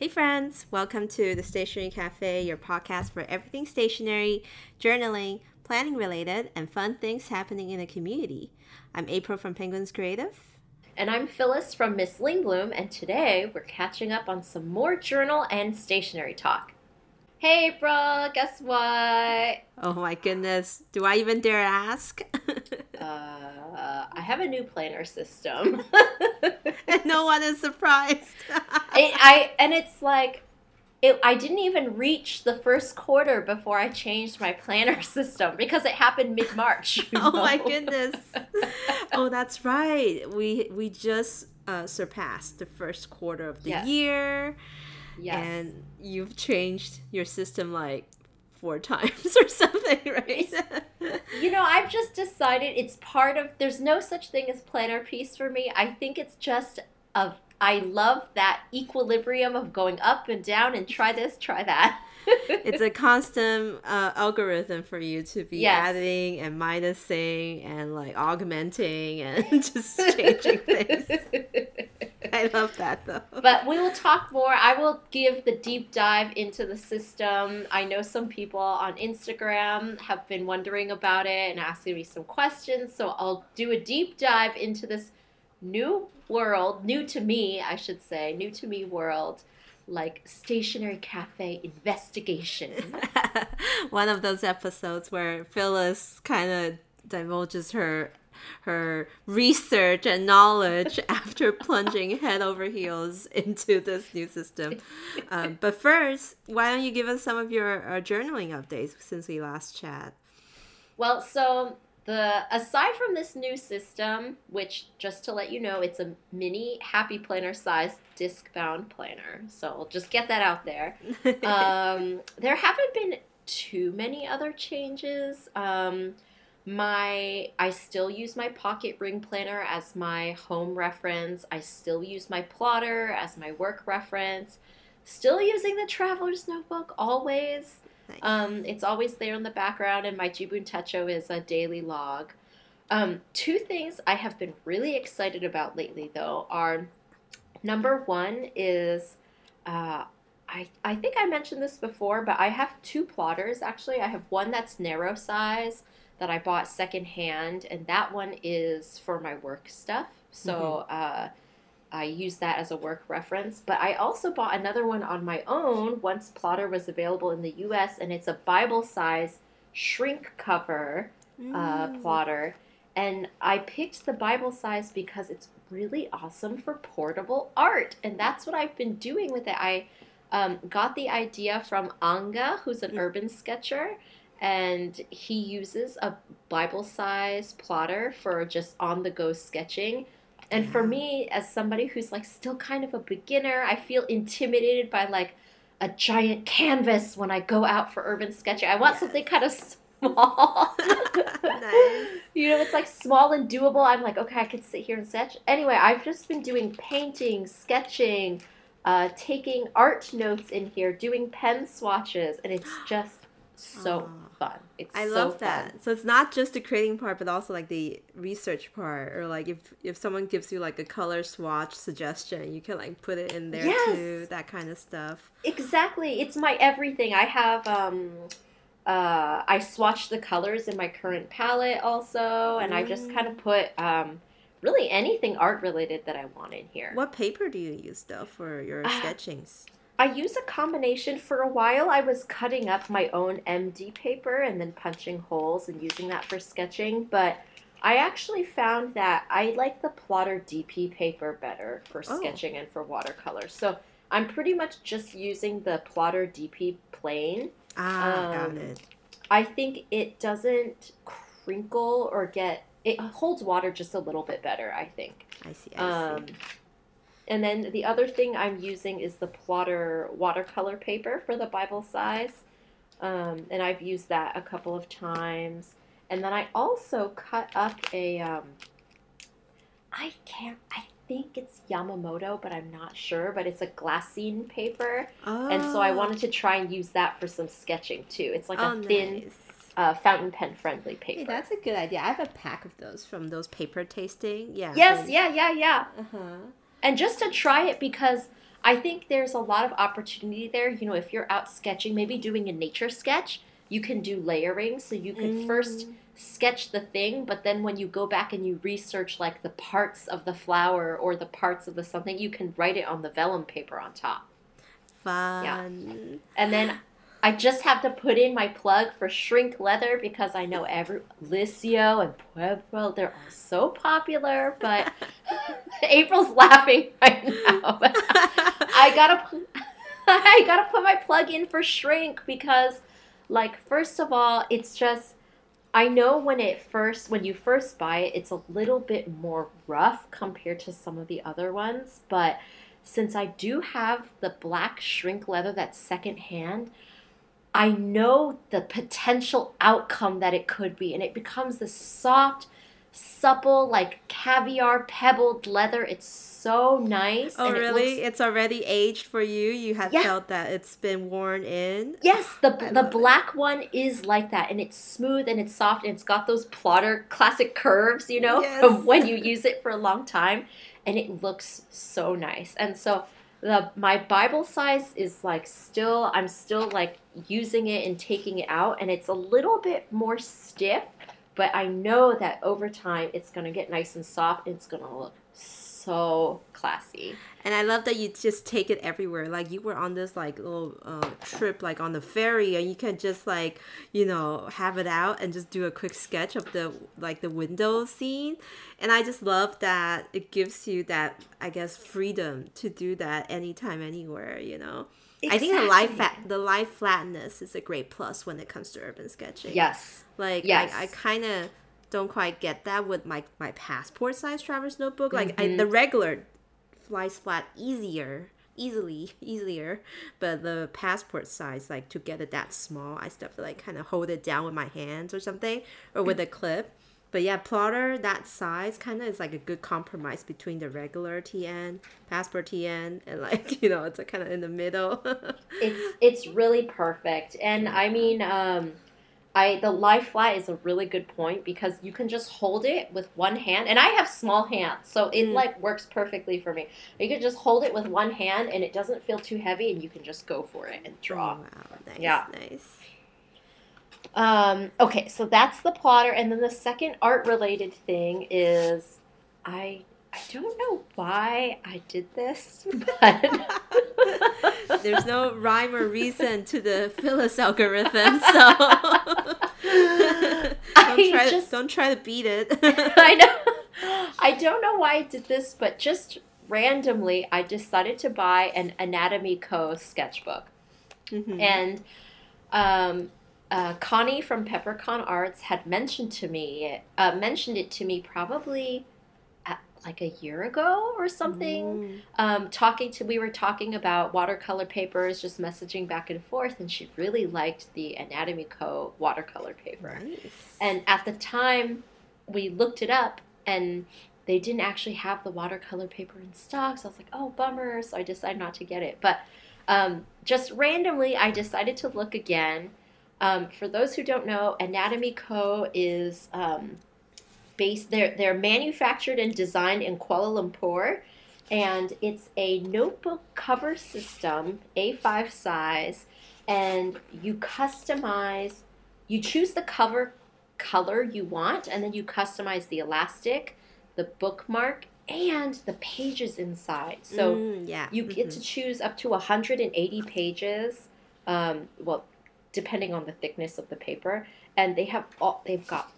Hey, friends, welcome to the Stationery Cafe, your podcast for everything stationery, journaling, planning related, and fun things happening in the community. I'm April from Penguins Creative. And I'm Phyllis from Miss Lingbloom, and today we're catching up on some more journal and stationery talk. Hey, April, guess what? Oh my goodness, do I even dare ask? uh, I have a new planner system. and no one is surprised. it, I and it's like it, I didn't even reach the first quarter before I changed my planner system because it happened mid March. Oh my goodness! oh, that's right. We we just uh, surpassed the first quarter of the yes. year. Yes. And you've changed your system like four times or something, right? you know, I've just decided it's part of there's no such thing as planner peace for me. I think it's just of I love that equilibrium of going up and down and try this, try that. It's a constant uh, algorithm for you to be yes. adding and minusing and like augmenting and just changing things. I love that though. But we will talk more. I will give the deep dive into the system. I know some people on Instagram have been wondering about it and asking me some questions. So I'll do a deep dive into this new world, new to me, I should say, new to me world like stationery cafe investigation. One of those episodes where Phyllis kind of divulges her her research and knowledge after plunging head over heels into this new system. Um, but first, why don't you give us some of your uh, journaling updates since we last chat? Well, so the aside from this new system, which just to let you know, it's a mini happy planner size disc bound planner. So I'll just get that out there. um, there haven't been too many other changes. Um, my I still use my pocket ring planner as my home reference. I still use my plotter as my work reference. Still using the traveler's notebook always. Nice. Um, it's always there in the background, and my Jibun Techo is a daily log. Um, two things I have been really excited about lately, though, are number one is uh, I, I think I mentioned this before, but I have two plotters actually. I have one that's narrow size that I bought secondhand, and that one is for my work stuff. So mm-hmm. uh, I use that as a work reference. But I also bought another one on my own once Plotter was available in the US, and it's a Bible size shrink cover uh, mm. plotter. And I picked the Bible size because it's really awesome for portable art. And that's what I've been doing with it. I um, got the idea from Anga, who's an mm. urban sketcher and he uses a Bible size plotter for just on the go sketching. And for me, as somebody who's like still kind of a beginner, I feel intimidated by like a giant canvas when I go out for urban sketching. I want yes. something kind of small. nice. You know, it's like small and doable. I'm like, okay, I could sit here and sketch. Anyway, I've just been doing painting, sketching, uh, taking art notes in here, doing pen swatches, and it's just so Aww. fun. It's I so love that. Fun. So it's not just the creating part, but also like the research part, or like if if someone gives you like a color swatch suggestion, you can like put it in there yes. too. That kind of stuff. Exactly. It's my everything. I have um. Uh, I swatch the colors in my current palette also, and mm. I just kind of mm. put um, really anything art related that I want in here. What paper do you use though for your uh, sketchings? I use a combination. For a while, I was cutting up my own MD paper and then punching holes and using that for sketching. But I actually found that I like the plotter DP paper better for oh. sketching and for watercolor. So I'm pretty much just using the plotter DP plain. Ah, um, got it. I think it doesn't crinkle or get it holds water just a little bit better. I think. I see. I um, see. And then the other thing I'm using is the plotter watercolor paper for the Bible size. Um, and I've used that a couple of times. And then I also cut up a, um, I can't, I think it's Yamamoto, but I'm not sure. But it's a glassine paper. Oh. And so I wanted to try and use that for some sketching too. It's like oh, a thin. Nice. Uh, fountain pen friendly paper. Hey, that's a good idea. I have a pack of those from those paper tasting. Yeah. Yes. Yeah. Yeah. Yeah. Uh huh and just to try it because I think there's a lot of opportunity there. You know, if you're out sketching, maybe doing a nature sketch, you can do layering. So you could first Mm. sketch the thing, but then when you go back and you research like the parts of the flower or the parts of the something, you can write it on the vellum paper on top. Fun. Yeah. And then I just have to put in my plug for shrink leather because I know every Liscio and Pueblo, they're all so popular, but April's laughing right now. I gotta I gotta put my plug in for shrink because like first of all, it's just I know when it first when you first buy it, it's a little bit more rough compared to some of the other ones, but since I do have the black shrink leather that's secondhand, I know the potential outcome that it could be, and it becomes this soft, supple, like caviar pebbled leather. It's so nice. Oh, and it really? looks- It's already aged for you. You have Yeah. felt that it's been worn in. Yes, the I the love it. black one is like that, and it's smooth and it's soft and it's got those plotter classic curves, you know, Yes. when you use it for a long time, and it looks so nice. And so the my Bible size is like still I'm still like using it and taking it out, and it's a little bit more stiff, but I know that over time it's gonna get nice and soft. And it's gonna look so classy. And I love that you just take it everywhere. Like you were on this like little uh, trip, like on the ferry, and you can just like you know have it out and just do a quick sketch of the like the window scene. And I just love that it gives you that I guess freedom to do that anytime, anywhere. You know. I think the life Exactly. the life flatness is a great plus when it comes to urban sketching. Yes. Like Yes. I, I kind of don't quite get that with my my passport size traveler's notebook. Like I, Mhm. the regular flies flat easier, easily easier, but the passport size like to get it that small, I still have to like kind of hold it down with my hands or something or with a clip. But yeah, plotter that size kind of is like a good compromise between the regular TN, passport TN, and like you know it's kind of in the middle. it's it's really perfect and i mean um i the lie flat is a really good point because you can just hold it with one hand and i have small hands so it Mm. like works perfectly for me you can just hold it with one hand and it doesn't feel too heavy and you can just go for it and draw Oh, wow, nice, Yeah. nice. um okay so that's the plotter and then the second art related thing is i i don't know why i did this but There's no rhyme or reason to the Phyllis algorithm, so don't try just- to don't try to beat it. I know. I don't know why I did this, but just randomly, I decided to buy an Anatomy Co. sketchbook. Mhm. And um, uh, Connie from Peppercon Arts had mentioned to me, uh, mentioned it to me probably like a year ago or something. Mm. Um, talking to, we were talking about watercolor papers, just messaging back and forth, and she really liked the Anatomy Co. watercolor paper. Nice. And at the time, we looked it up and they didn't actually have the watercolor paper in stock. So I was like, oh, bummer. So I decided not to get it. But um, just randomly, I decided to look again. Um, for those who don't know, Anatomy Co. is um, based, they're, they're manufactured and designed in Kuala Lumpur. And it's a notebook cover system, A5 size, and you customize, you choose the cover color you want, and then you customize the elastic, the bookmark, and the pages inside. So Mm, yeah, you get mhm. to choose up to 180 pages. Um, well, depending on the thickness of the paper, and they have all they've got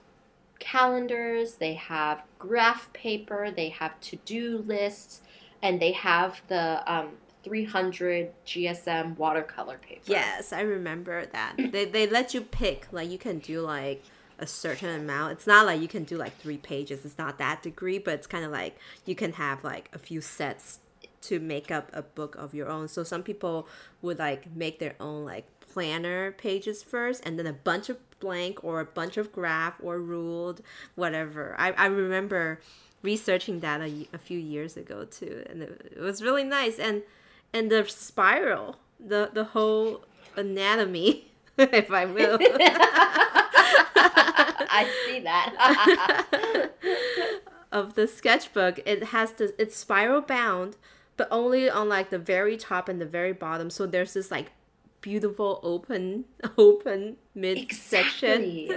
calendars, they have graph paper, they have to-do lists, and they have the um, 300 GSM watercolor paper. Yes, I remember that. they they let you pick like you can do like a certain amount. It's not like you can do like three pages. It's not that degree, but it's kind of like you can have like a few sets to make up a book of your own. So some people would like make their own like planner pages first and then a bunch of blank or a bunch of graph or ruled whatever. I I remember researching that a few years ago too and it, it was really nice and and the spiral the the whole anatomy if i will I see that. of the sketchbook it has this it's spiral bound but only on like the very top and the very bottom. So there's this like beautiful open open mid section Exactly.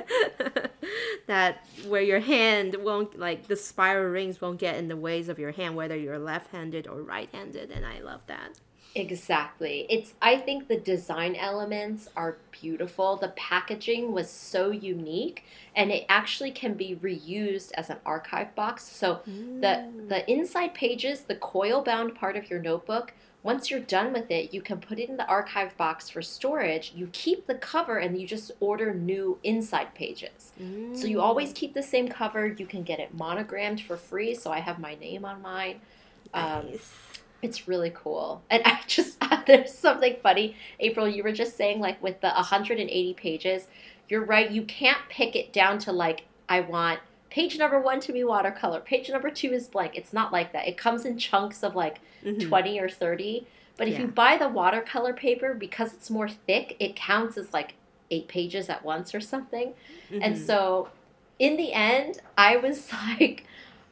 that where your hand won't like the spiral rings won't get in the ways of your hand whether you're left-handed or right-handed and I love that. Exactly. It's I think the design elements are beautiful. The packaging was so unique and it actually can be reused as an archive box. So the mm. the inside pages, the coil bound part of your notebook, once you're done with it, you can put it in the archive box for storage. You keep the cover and you just order new inside pages. So you always keep the same cover. You can get it monogrammed for free. So I have my name on mine. Um, Nice. it's really cool. And I just, there's something funny. April, you were just saying, like, with the 180 pages, you're right. You can't pick it down to, like, I want page number one to be watercolor, page number two is blank. It's not like that. It comes in chunks of, like, Mhm. 20 or 30. But if Yeah. you buy the watercolor paper, because it's more thick, it counts as, like, eight pages at once or something. And Mhm. so in the end, I was like,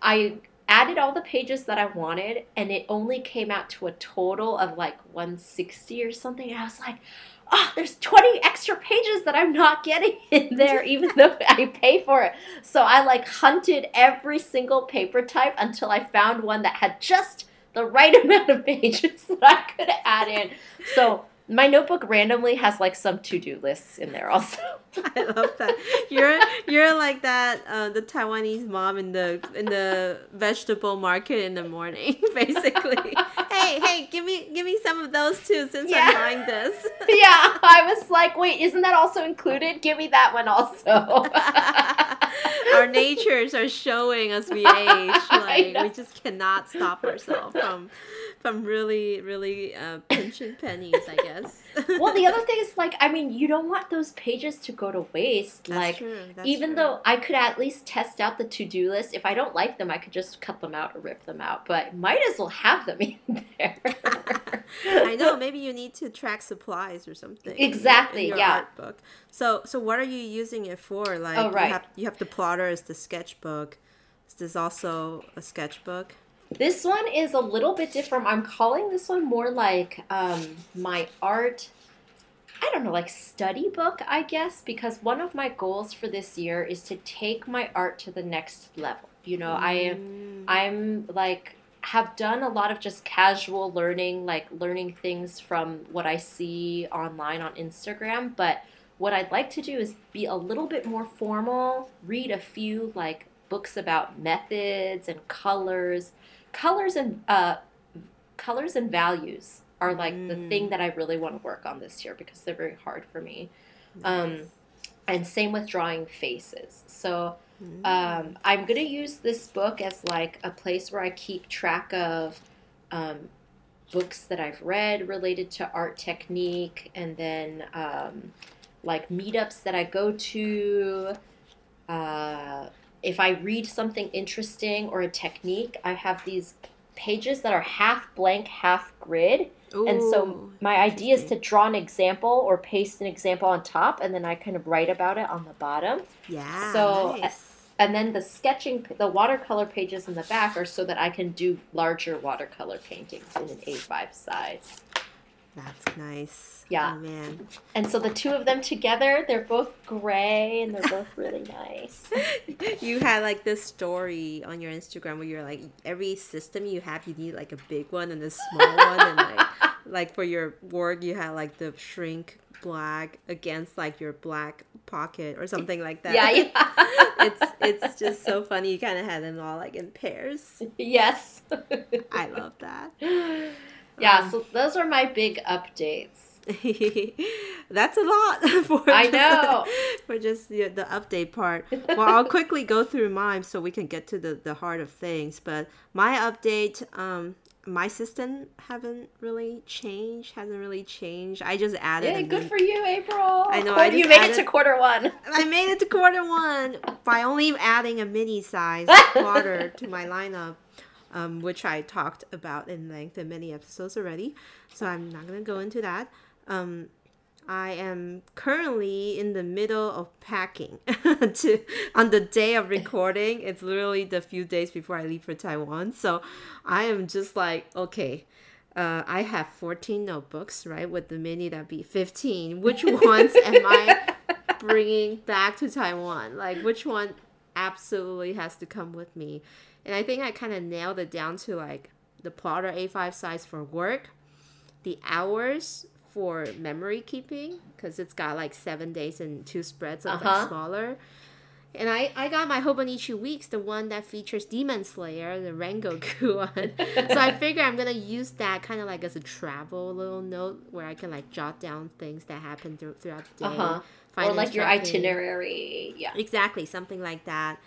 I added all the pages that I wanted, and it only came out to a total of like 160 or something. And I was like, oh, there's 20 extra pages that I'm not getting in there, even though I pay for it. So I like hunted every single paper type until I found one that had just the right amount of pages that I could add in. So my notebook randomly has like some to-do lists in there also. I love that. You're you're like that uh, the Taiwanese mom in the in the vegetable market in the morning, basically. hey, hey, give me give me some of those too since Yeah. I'm buying this. yeah, I was like, wait, isn't that also included? Give me that one also. Our natures are showing as we age. Like we just cannot stop ourselves from from really really uh, pinching pennies. I guess. well, the other thing is like, I mean, you don't want those pages to go to waste. That's like, true, even true. though I could at least test out the to-do list, if I don't like them, I could just cut them out or rip them out. But might as well have them in there. I know. Maybe you need to track supplies or something. in your- Exactly, In your yeah. art book. So, so what are you using it for? Like, Oh, right. You have, you have the plotter as the sketchbook. Is this also a sketchbook? This one is a little bit different. I'm calling this one more like um, my art. I don't know, like study book, I guess, because one of my goals for this year is to take my art to the next level. You know, I am, Mm. I'm like have done a lot of just casual learning, like learning things from what I see online on Instagram, but what I'd like to do is be a little bit more formal, read a few like books about methods and colors. Colors and uh colors and values are like the Mm. thing that I really want to work on this year because they're very hard for me. Um and same with drawing faces. So Mm. um, I'm gonna use this book as like a place where I keep track of um, books that I've read related to art technique, and then um, like meetups that I go to. Uh, if I read something interesting or a technique, I have these pages that are half blank, half grid. And so my idea is to draw an example or paste an example on top, and then I kind of write about it on the bottom. yeah. so, uh, nice. And then the sketching, the watercolor pages in the back are so that I can do larger watercolor paintings in an A5 size. That's nice. Yeah. Oh, man. And so the two of them together, they're both gray and they're both really nice. you had like this story on your Instagram where you're like every system you have you need like a big one and a small one and like like for your work you had like the shrink black against like your black pocket or something like that. Yeah, yeah. it's it's just so funny. You kind of had them all like in pairs. yes. I love that. Yeah, Um, so those are my big updates. That's a lot for I just- know. for just the, the update part. Well, I'll quickly go through mine so we can get to the, the heart of things. But my update, um, my system haven't really changed. Hasn't really changed. I just added. Yeah, good new- for you, April. I know, I you made it to quarter one. I made it to quarter one by only adding a mini size plotter to my lineup, um, which I talked about in length in many episodes already. So I'm not gonna go into that. Um, I am currently in the middle of packing to on the day of recording. It's literally the few days before I leave for Taiwan. So I am just like, okay, uh, I have 14 notebooks, right? With the mini, that'd be 15. Which ones am I bringing back to Taiwan? Like, which one absolutely has to come with me? And I think I kind of nailed it down to like the plotter A5 size for work, the hours for memory keeping, because it's got like seven days and two spreads, it's Uh-huh. like smaller. And I, I got my Hobonichi Weeks, the one that features Demon Slayer, the Rengoku one. so I figure I'm gonna use that kind of like as a travel little note where I can like jot down things that happen through, throughout the day. Uh-huh. Or like your tracking. itinerary. Yeah. Exactly, something like that.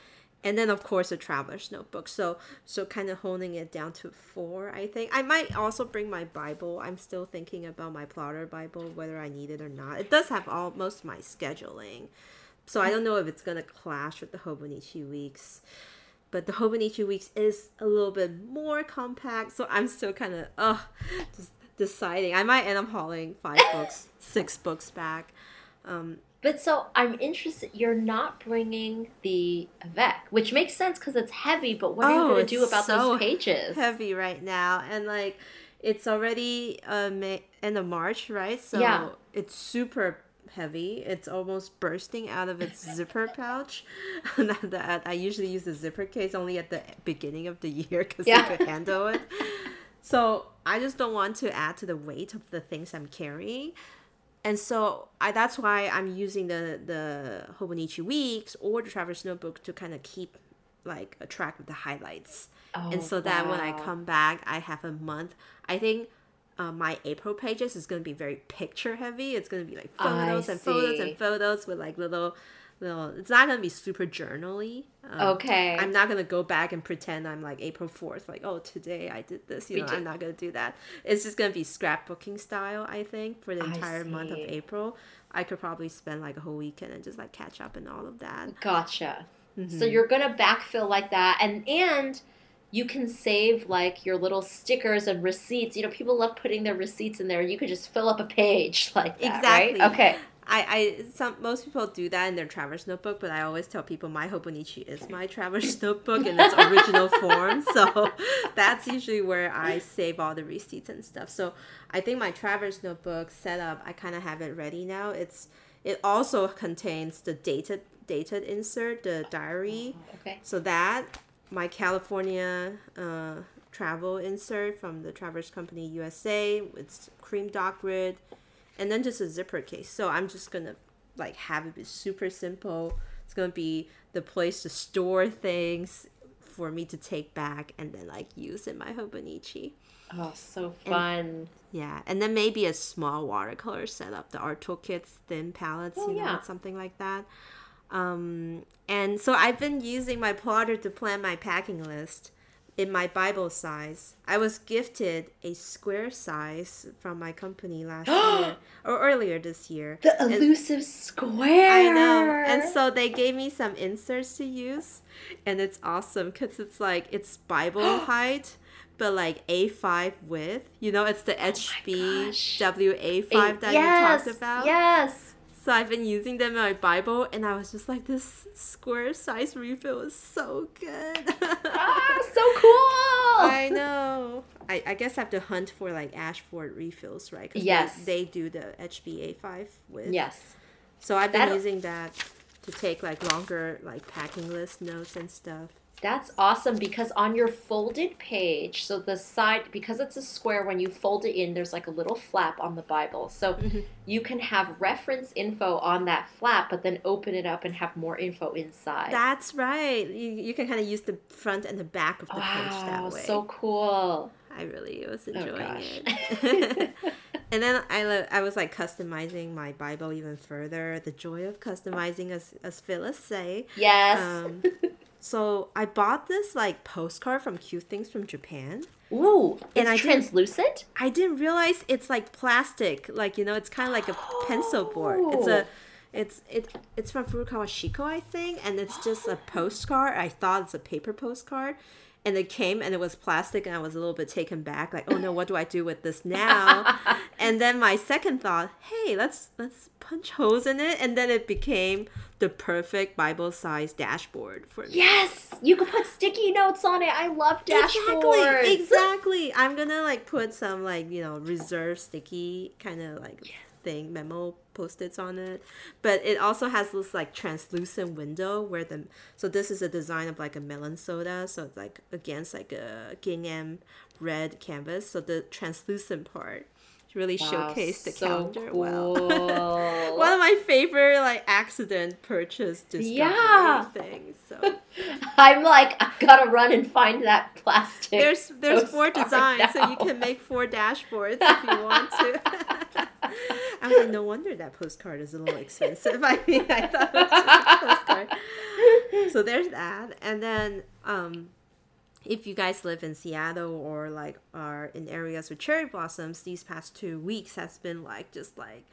And then of course a traveler's notebook. So so kind of honing it down to four, I think. I might also bring my Bible. I'm still thinking about my plotter Bible, whether I need it or not. It does have all most of my scheduling. So I don't know if it's gonna clash with the Hobonichi weeks. But the Hobonichi weeks is a little bit more compact, so I'm still kind of uh just deciding. I might end up hauling five books, six books back. Um, But so I'm interested. You're not bringing the Avec, which makes sense because it's heavy. But what are you Oh, going to do about so those pages? It's heavy right now and like it's already uh May, end of march right so Yeah. it's super heavy it's almost bursting out of its zipper pouch Not that i usually use the zipper case only at the beginning of the year because Yeah. i could handle it so i just don't want to add to the weight of the things i'm carrying and so I, that's why I'm using the the Hobonichi Weeks or the Traveler's Notebook to kind of keep like a track of the highlights Oh, and so that when I come back, I have a month. I think uh, my April pages is going to be very picture heavy. It's going to be like I photos and photos and photos with like little, little. It's not going to be super journally. Um, Okay. I'm not going to go back and pretend I'm like April 4th, like, oh, today I did this. You Me know, too. I'm not going to do that. It's just going to be scrapbooking style, I think, for the entire month of. April. I could probably spend like a whole weekend and just like catch up and all of that. Gotcha. So Mhm. you're gonna backfill like that, and and you can save like your little stickers and receipts. You know, people love putting their receipts in there. You could just fill up a page like that, Exactly. right? Okay. I, I some most people do that in their traveler's notebook, but I always tell people my Hobonichi is my traveler's notebook in its original form. So that's usually where I save all the receipts and stuff. So I think my traveler's notebook setup, I kind of have it ready now. It's it also contains the dated dated insert, the diary. Okay. So that my California uh, travel insert from the Traveler's Company USA. It's cream dot grid, and then just a zipper case. So I'm just gonna like have it be super simple. It's gonna be the place to store things for me to take back and then like use in my Hobonichi. Oh, so fun. Yeah, and then maybe a small watercolor setup, the art toolkits, thin palettes, Oh, you know, yeah. something like that. Um, and so I've been using my plotter to plan my packing list in my Bible size. I was gifted a square size from my company last year or earlier this year. the And- elusive square. I know. And so they gave me some inserts to use, and it's awesome because it's like it's Bible height, but like A5 width. You know, it's the oh HB gosh. WA5 that yes, you talked about. Yes. So I've been using them in my Bible, and I was just like, this square size refill is so good. Ah, so cool. I know. I, I guess I have to hunt for like Ashford refills, right? 'Cause Yes. They, they do the HBA5 with. yes. So I've been That- using that to take like longer like packing list notes and stuff. That's awesome because on your folded page, so the side, because it's a square, when you fold it in, there's like a little flap on the Bible. So Mhm. you can have reference info on that flap, but then open it up and have more info inside. That's right. You, you can kind of use the front and the back of the page that wow, way. so cool. I really was Oh, enjoying gosh. it. and then I lo- I was like customizing my Bible even further. The joy of customizing, as as Phyllis say. Yes. Um, so I bought this like postcard from Cute Things from Japan. Ooh, and it's I didn't- translucent? I didn't realize it's like plastic. Like you know, it's kind of like a pencil board. It's a, Oh. it's it it's from Furukawa Shiko, I think, and it's just a postcard. I thought it's a paper postcard, and it came and it was plastic and I was a little bit taken back like oh no what do I do with this now and then my second thought hey let's let's punch holes in it and then it became the perfect Bible sized dashboard for me yes, you could put sticky notes on it. I love dashboards. Exactly, exactly. I'm gonna like put some like you know reserve sticky kind of like thing memo post-its on it, but it also has this like translucent window where the so this is a design of like a melon soda, so it's like against like a gingham red canvas, so the translucent part really Wow, showcased the so calendar cool. well. One of my favorite like accident purchase discovery Yeah. things. So. I'm like, I've got to run and find that plastic. There's there's four postcard designs, so you can make four dashboards if you want to. I was like, no wonder that postcard is a little expensive. I mean, I thought it was just a postcard. So there's that, and then um, if you guys live in Seattle or like are in areas with cherry blossoms, these past two weeks has been like just like.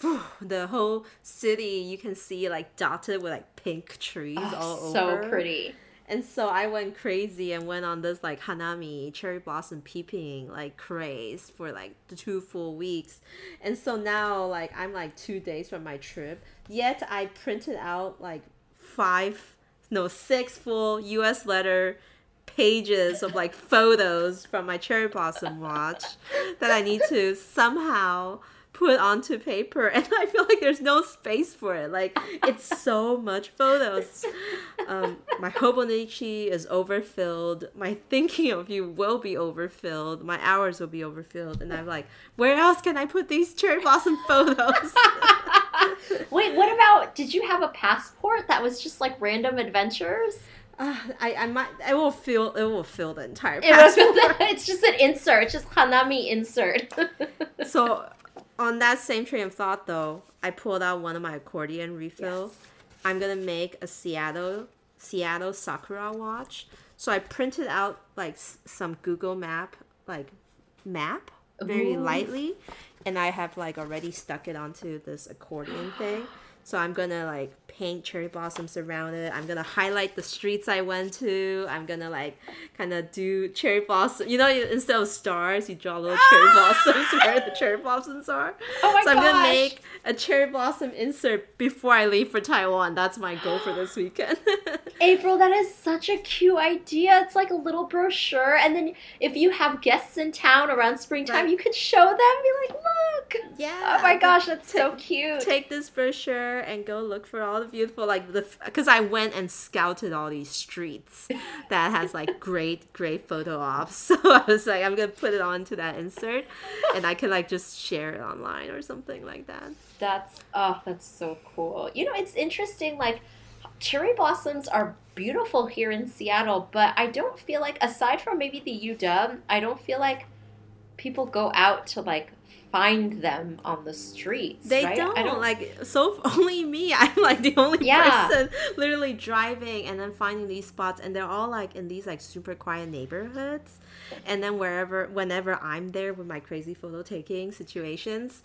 whew, the whole city you can see like dotted with like pink trees all Oh, so over. pretty. And so I went crazy and went on this like hanami cherry blossom peeping like craze for like the two full weeks. And so now like I'm like two days from my trip. Yet I printed out like five no six full US letter pages of like photos from my cherry blossom watch that I need to somehow put onto paper and I feel like there's no space for it. Like it's so much photos. Um, my Hobonichi is overfilled. My thinking of you will be overfilled. My hours will be overfilled. And I'm like, where else can I put these cherry blossom photos? Wait, what about? Did you have a passport that was just like random adventures? Uh, I, I might I will fill it will fill the entire It was, passport. it's just an insert, it's just Hanami insert. so on that same train of thought though, I pulled out one of my accordion refills. Yes. I'm gonna make a Seattle Seattle Sakura watch. So I printed out like s- some Google Map like map very Ooh. lightly, and I have like already stuck it onto this accordion thing. So I'm gonna like paint cherry blossoms around it. I'm gonna highlight the streets I went to. I'm gonna like kind of do cherry blossom. You know, instead of stars, you draw little cherry ah! blossoms where the cherry blossoms are. Oh my so I'm gonna make a cherry blossom insert before I leave for Taiwan. That's my goal for this weekend. April, that is such a cute idea. It's like a little brochure, and then if you have guests in town around springtime, Right. you could show them. Be like, look. yeah. Oh my gosh, that's so cute. Take this brochure and go look for all the beautiful like the because I went and scouted all these streets that has like great great photo ops. So I was like, I'm gonna put it onto that insert, and I can like just share it online or something like that. That's oh, that's so cool. You know, it's interesting. Like, cherry blossoms are beautiful here in Seattle, but I don't feel like, aside from maybe the UW, I don't feel like people go out to like find them on the streets. They right? don't, I don't like so only me. I'm like the only Yeah. person literally driving and then finding these spots, and they're all like in these like super quiet neighborhoods. And then wherever, whenever I'm there with my crazy photo taking situations,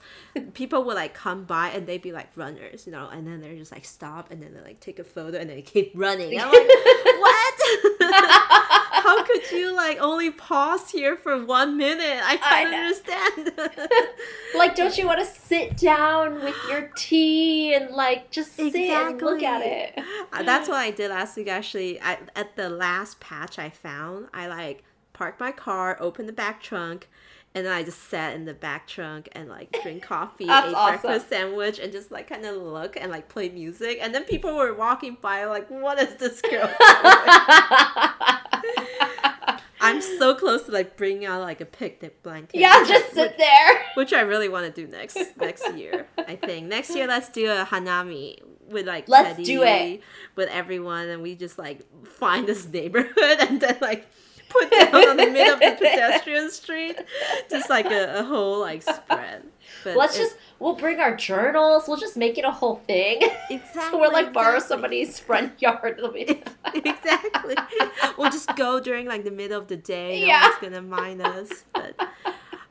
people will like come by and they'd be like runners, you know, and then they're just like stop and then they like take a photo and then they keep running. I'm like, what? How could you like only pause here for one minute? I I can't know. understand. like, don't you want to sit down with your tea and like just sit and look at it? Uh, That's what I did last week. Actually, I, at the last patch I found, I like parked my car, opened the back trunk, and then I just sat in the back trunk and like drink coffee, ate awesome. breakfast sandwich, and just like kind of look and like play music. And then people were walking by, like, "What is this girl?" doing?" I'm so close to like bringing out like a picnic blanket. yeah, which just sit there. which I really want to do next next year. I think next year let's do a hanami with like Let's Teddy, do it. with everyone, and we just like find this neighborhood and then like put down on the middle of the pedestrian street, just like a, a whole like spread. But Let's just we'll bring our journals. We'll just make it a whole thing. exactly we'll like borrow exactly. somebody's front yard. Exactly. We'll just go during like the middle of the day. No Yeah. one's gonna mind us. But oh,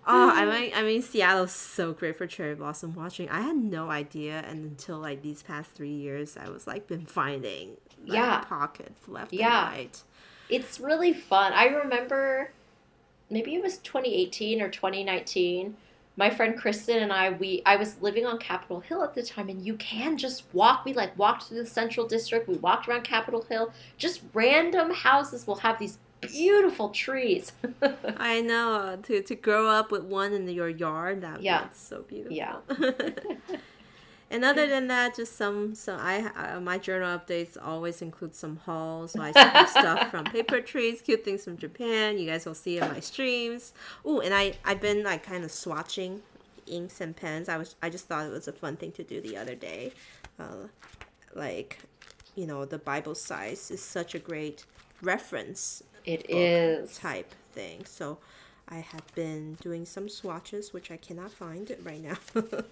I mean, I mean, Seattle's so great for cherry blossom watching. I had no idea, and until like these past three years, I was like been finding like, Yeah. pockets left Yeah. and right. It's really fun. I remember maybe it was 2018 or 2019. My friend Kristen and I, we I was living on Capitol Hill at the time, and you can just walk. We like walked through the Central District. We walked around Capitol Hill. Just random houses will have these beautiful trees. I know to to grow up with one in your yard. That Yeah. that's so beautiful. Yeah. and other than that, just some some I uh, my journal updates always include some hauls. So I have stuff from paper trees, cute things from Japan. You guys will see in my streams. Ooh, and I I've been like kind of swatching inks and pens. I was I just thought it was a fun thing to do the other day. Uh, like, you know, the Bible size is such a great reference It is type thing. So I have been doing some swatches, which I cannot find right now.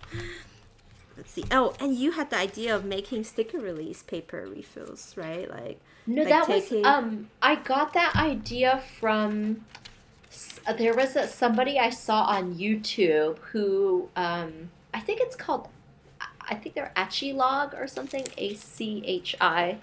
Let's see. Oh, and you had the idea of making sticker release paper refills, right? Like, No, Like that taking- was um. I got that idea from. uh, There was a, somebody I saw on YouTube who um I think it's called, I think they're Achilog or something A C H I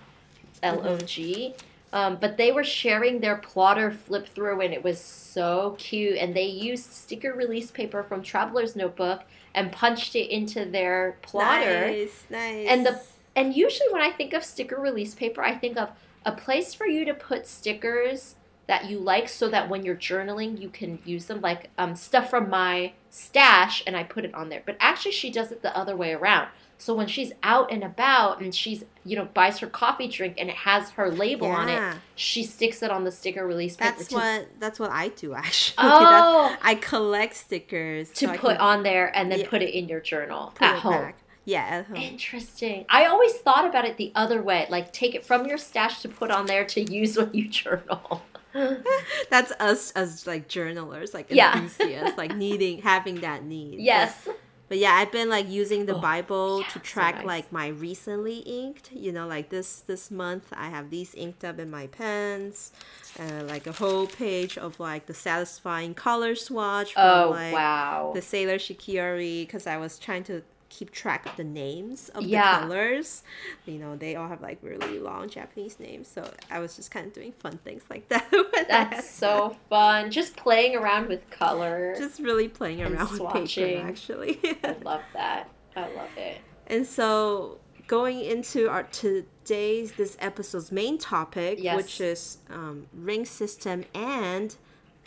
L O G. Um, but they were sharing their plotter flip through and it was so cute. And they used sticker release paper from Traveler's Notebook and punched it into their plotter. nice, nice. And the and usually when I think of sticker release paper, I think of a place for you to put stickers that you like so that when you're journaling you can use them like um, stuff from my stash and I put it on there. But actually she does it the other way around. So when she's out and about and she's you know buys her coffee drink and it has her label on it, she sticks it on the sticker release paper that's to, what that's what I do actually. Oh. I collect stickers to so put can on there and then Yeah. put it in your journal put at home. back. Yeah, at home. Interesting. I always thought about it the other way, like take it from your stash to put on there to use when you journal. That's us as like journalers, like Yeah. enthusiasts, like needing having that need. Yes. But yeah, I've been like using the Oh, Bible yeah, to so track nice. like my recently inked. You know, like this this month I have these inked up in my pens, uh, like a whole page of like the satisfying color swatch from Oh like wow. the Sailor Shikiori because I was trying to keep track of the names of Yeah. the colors. You know, they all have like really long Japanese names, so I was just kind of doing fun things like that. when I had That's so fun. Just playing around with color. just really playing around with paper actually. I love that. I love it. And so going into our today's this episode's main topic, Yes. which is um, ring system and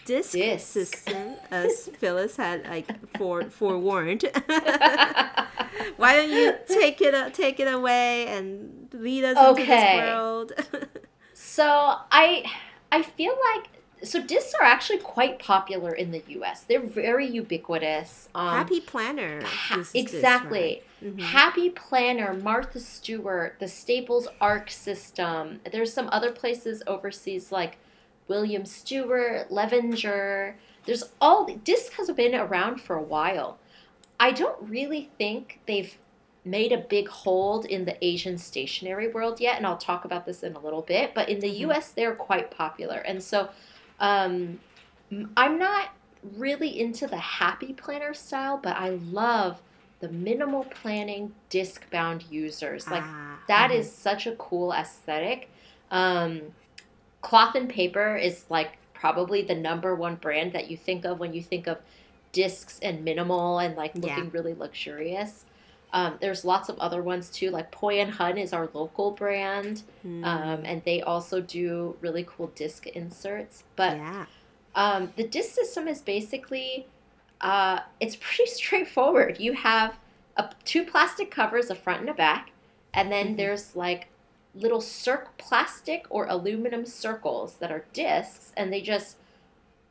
disc, Disc. system, as Phyllis had like fore, forewarned. Why don't you take it uh, take it away and lead us into this Okay. world? So I I feel like so discs are actually quite popular in the US. They're very ubiquitous. Um, Happy Planner. Ha- uses this, exactly. right? Mhm. Happy Planner, Martha Stewart, the Staples Arc System. There's some other places overseas like William Stewart, Levenger. There's all disc has been around for a while. I don't really think they've made a big hold in the Asian stationery world yet, and I'll talk about this in a little bit. But in the Mhm. U.S., they're quite popular, and so um, I'm not really into the happy planner style, but I love the minimal planning disc bound users. Like Ah, that mhm. is such a cool aesthetic. Um, cloth and paper is like probably the number one brand that you think of when you think of discs and minimal and like looking Yeah. really luxurious. Um, there's lots of other ones too, like Poi and Hun is our local brand, Mm, um, and they also do really cool disc inserts. But yeah. um, the disc system is basically uh, it's pretty straightforward. You have a, two plastic covers, a front and a back, and then Mhm. there's like little circ plastic or aluminum circles that are discs, and they just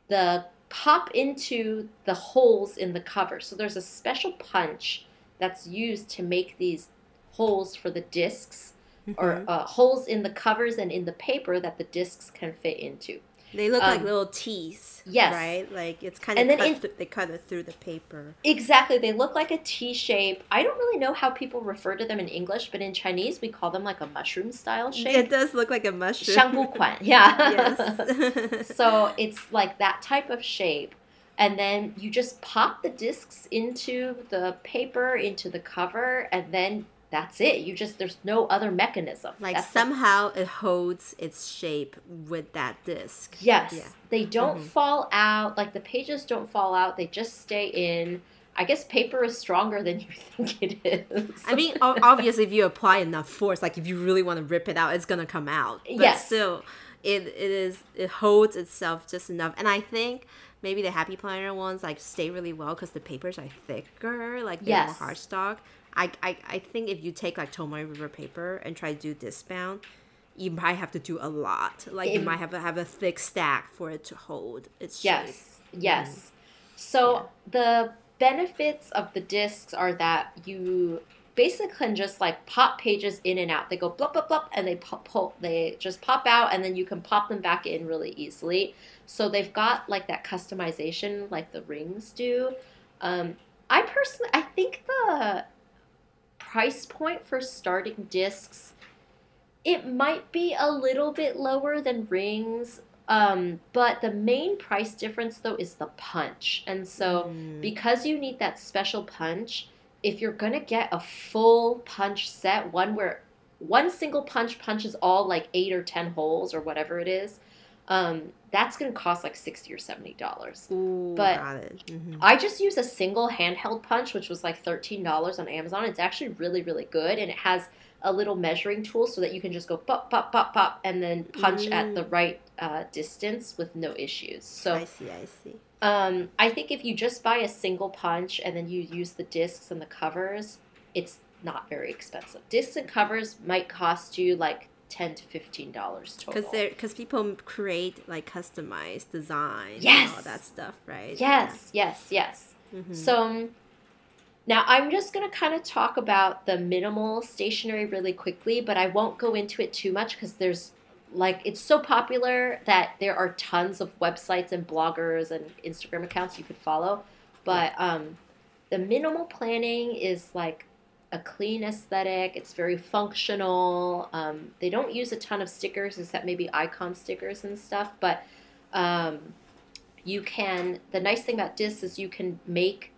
the pop into the holes in the cover. So there's a special punch that's used to make these holes for the discs or Mhm. uh, holes in the covers and in the paper that the discs can fit into. They look um, like little tees. Yes. Right? Like it's kind of and then in, th- they cut it through the paper. Exactly. They look like a T shape. I don't really know how people refer to them in English, but in Chinese we call them like a mushroom style shape. It does look like a mushroom. Shangbuquan. Yeah. yes. so it's like that type of shape. And then you just pop the discs into the paper, into the cover, and then that's it. You just there's no other mechanism. Like That's somehow it holds its shape with that disc. Yes. Yeah. They don't Mhm. fall out. Like the pages don't fall out. They just stay in. I guess paper is stronger than you think it is. I mean, obviously, if you apply enough force, like if you really want to rip it out, it's gonna come out. But Yes. still, it it is it holds itself just enough, and I think maybe the Happy Planner ones like stay really well because the papers are thicker, like they're Yes. more hardstock. I, I I think if you take like Tomoe River paper and try to do disc bound, you might have to do a lot. Like you might have to have a thick stack for it to hold its shape. yes. Yes. So the benefits of the discs are that you basically can just like pop pages in and out. They go blop blop blop and they pop, pull, they just pop out and then you can pop them back in really easily. So they've got like that customization like the rings do. Um, I personally I think the price point for starting discs it might be a little bit lower than rings um, but the main price difference though is the punch and so Mm. because you need that special punch if you're gonna get a full punch set one where one single punch punches all like eight or ten holes or whatever it is um, that's gonna cost like 60 or 70 dollars but-. Mhm. I just use a single handheld punch, which was like thirteen dollars on Amazon. It's actually really, really good, and it has a little measuring tool so that you can just go pop, pop, pop, pop, and then punch at the right uh, distance with no issues. So I see, I see. um, I think if you just buy a single punch and then you use the discs and the covers, it's not very expensive. Discs and covers might cost you like ten to fifteen dollars total. Because they because people create like customized designs and Yes. all that stuff, right? yes, yes, yes. Mhm. So um, now I'm just going to kind of talk about the minimal stationery really quickly, but I won't go into it too much because there's like it's so popular that there are tons of websites and bloggers and Instagram accounts you could follow. But um, the minimal planning is like a clean aesthetic. It's very functional. Um, they don't use a ton of stickers, except maybe icon stickers and stuff. But um, you can. The nice thing about discs is you can make,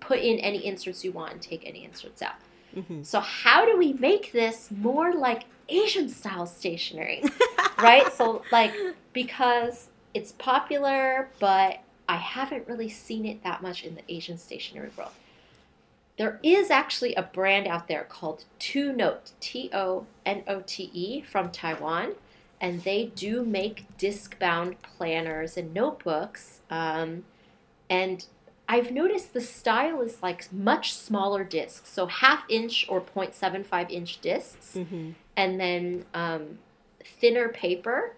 put in any inserts you want and take any inserts out. Mhm. So how do we make this more like Asian style stationery? right? So like because it's popular, but I haven't really seen it that much in the Asian stationery world. There is actually a brand out there called Two Note, T O N O T E, from Taiwan, and they do make disc bound planners and notebooks. Um, and I've noticed the style is like much smaller discs, so half inch or 0.75 inch discs Mhm. and then um, thinner paper,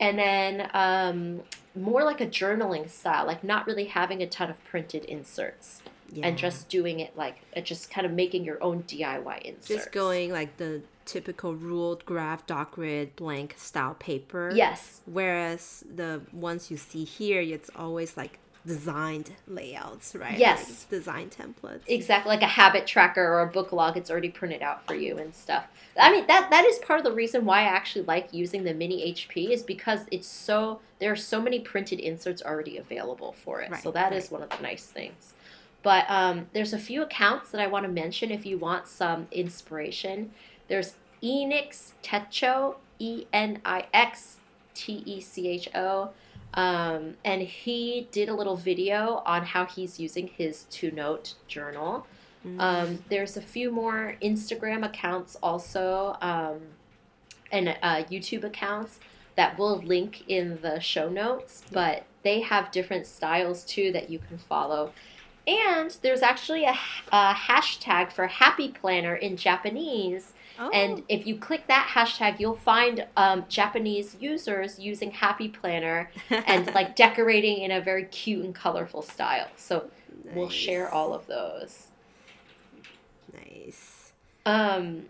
and then um, more like a journaling style, like not really having a ton of printed inserts Yeah. and just doing it like just kind of making your own DIY inserts. just going like the typical ruled graph dot grid blank style paper. Yes, Whereas the ones you see here, it's always like designed layouts, right? Yes. Like design templates. exactly like a habit tracker or a book log. It's already printed out for you and stuff. I mean that that is part of the reason why I actually like using the mini HP is because it's so there are so many printed inserts already available for it. Right, so that is right. one of the nice things. But um, there's a few accounts that I want to mention if you want some inspiration. There's Enix Techo, E N I X T E C H O. Um, and he did a little video on how he's using his two note journal. Mm. Um, there's a few more Instagram accounts also, um, and uh, YouTube accounts that we'll link in the show notes, but they have different styles too that you can follow. And there's actually a, a hashtag for Happy Planner in Japanese. Oh. And if you click that hashtag, you'll find um, Japanese users using Happy Planner and like decorating in a very cute and colorful style. So we'll share all of those. Nice. Um,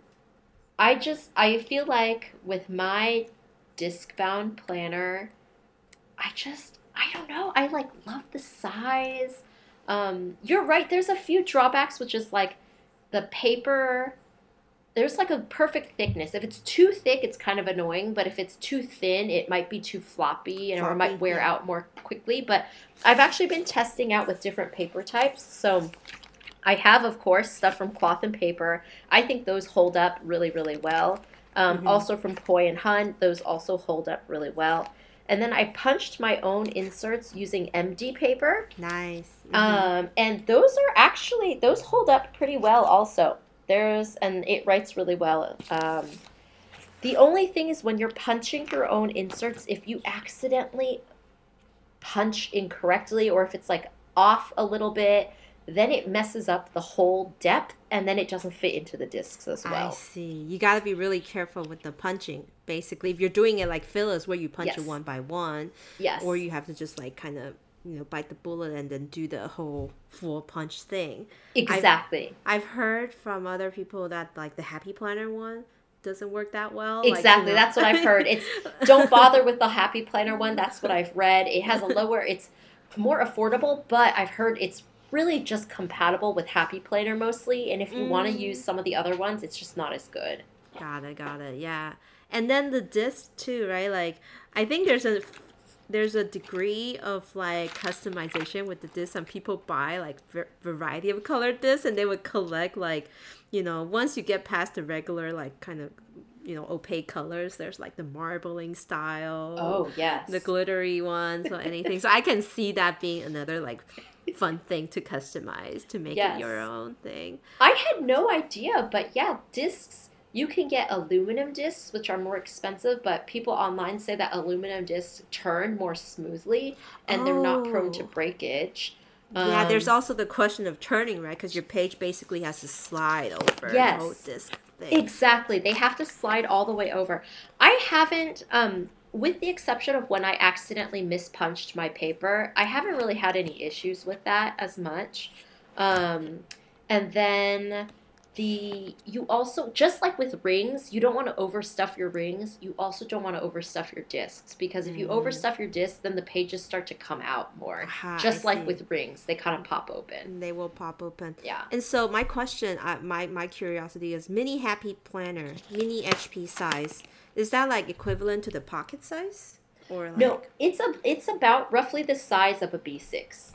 I just I feel like with my disc bound planner, I just I don't know. I like love the size. Um, you're right. There's a few drawbacks, which is like the paper. There's like a perfect thickness. If it's too thick, it's kind of annoying. But if it's too thin, it might be too floppy and or it might wear yeah. out more quickly. But I've actually been testing out with different paper types. So I have, of course, stuff from cloth and paper. I think those hold up really, really well. Um, Mhm. Also from Poi and Hun, those also hold up really well. And then I punched my own inserts using MD paper. Nice. Mhm. Um, and those are actually those hold up pretty well also. There's and it writes really well. Um, the only thing is when you're punching your own inserts, if you accidentally punch incorrectly or if it's like off a little bit, then it messes up the whole depth and then it doesn't fit into the discs as well. I see. You got to be really careful with the punching. Basically, if you're doing it like Phyllis, where you punch Yes. it one by one, Yes. or you have to just like kind of you know bite the bullet and then do the whole full punch thing. exactly. I've heard from other people that like the Happy Planner one doesn't work that well. like, you Exactly. know- That's what I've heard. It's don't bother with the Happy Planner one. That's what I've read. It has a lower. It's more affordable, but I've heard it's really just compatible with Happy Planner mostly. And if you want to Mm. use some of the other ones, it's just not as good. Got it, got it. Yeah. And then the disc too, right? Like I think there's a there's a degree of like customization with the disc. Some people buy like variety of colored discs, and they would collect like, you know, once you get past the regular like kind of, you know, opaque colors, there's like the marbling style. Oh yes. The glittery ones or anything. so I can see that being another like fun thing to customize to make it your own thing. I had no idea, but yeah, discs. You can get aluminum discs, which are more expensive, but people online say that aluminum discs turn more smoothly and they're not prone to Oh. breakage. Yeah, there's Um, also the question of turning, right? Because your page basically has to slide over Yes. the whole disc thing. Exactly. They have to slide all the way over. I haven't, um, with the exception of when I accidentally mispunched my paper, I haven't really had any issues with that as much. Um, and then the you also just like with rings, you don't want to overstuff your rings. You also don't want to overstuff your discs because if you Mhm. overstuff your discs, then the pages start to come out more. Aha, just I like see. with rings, they kind of pop open. They will pop open. Yeah. And so my question, uh, my my curiosity is, mini happy planner, mini HP size, is that like equivalent to the pocket size, or like? No, it's a it's about roughly the size of a B6.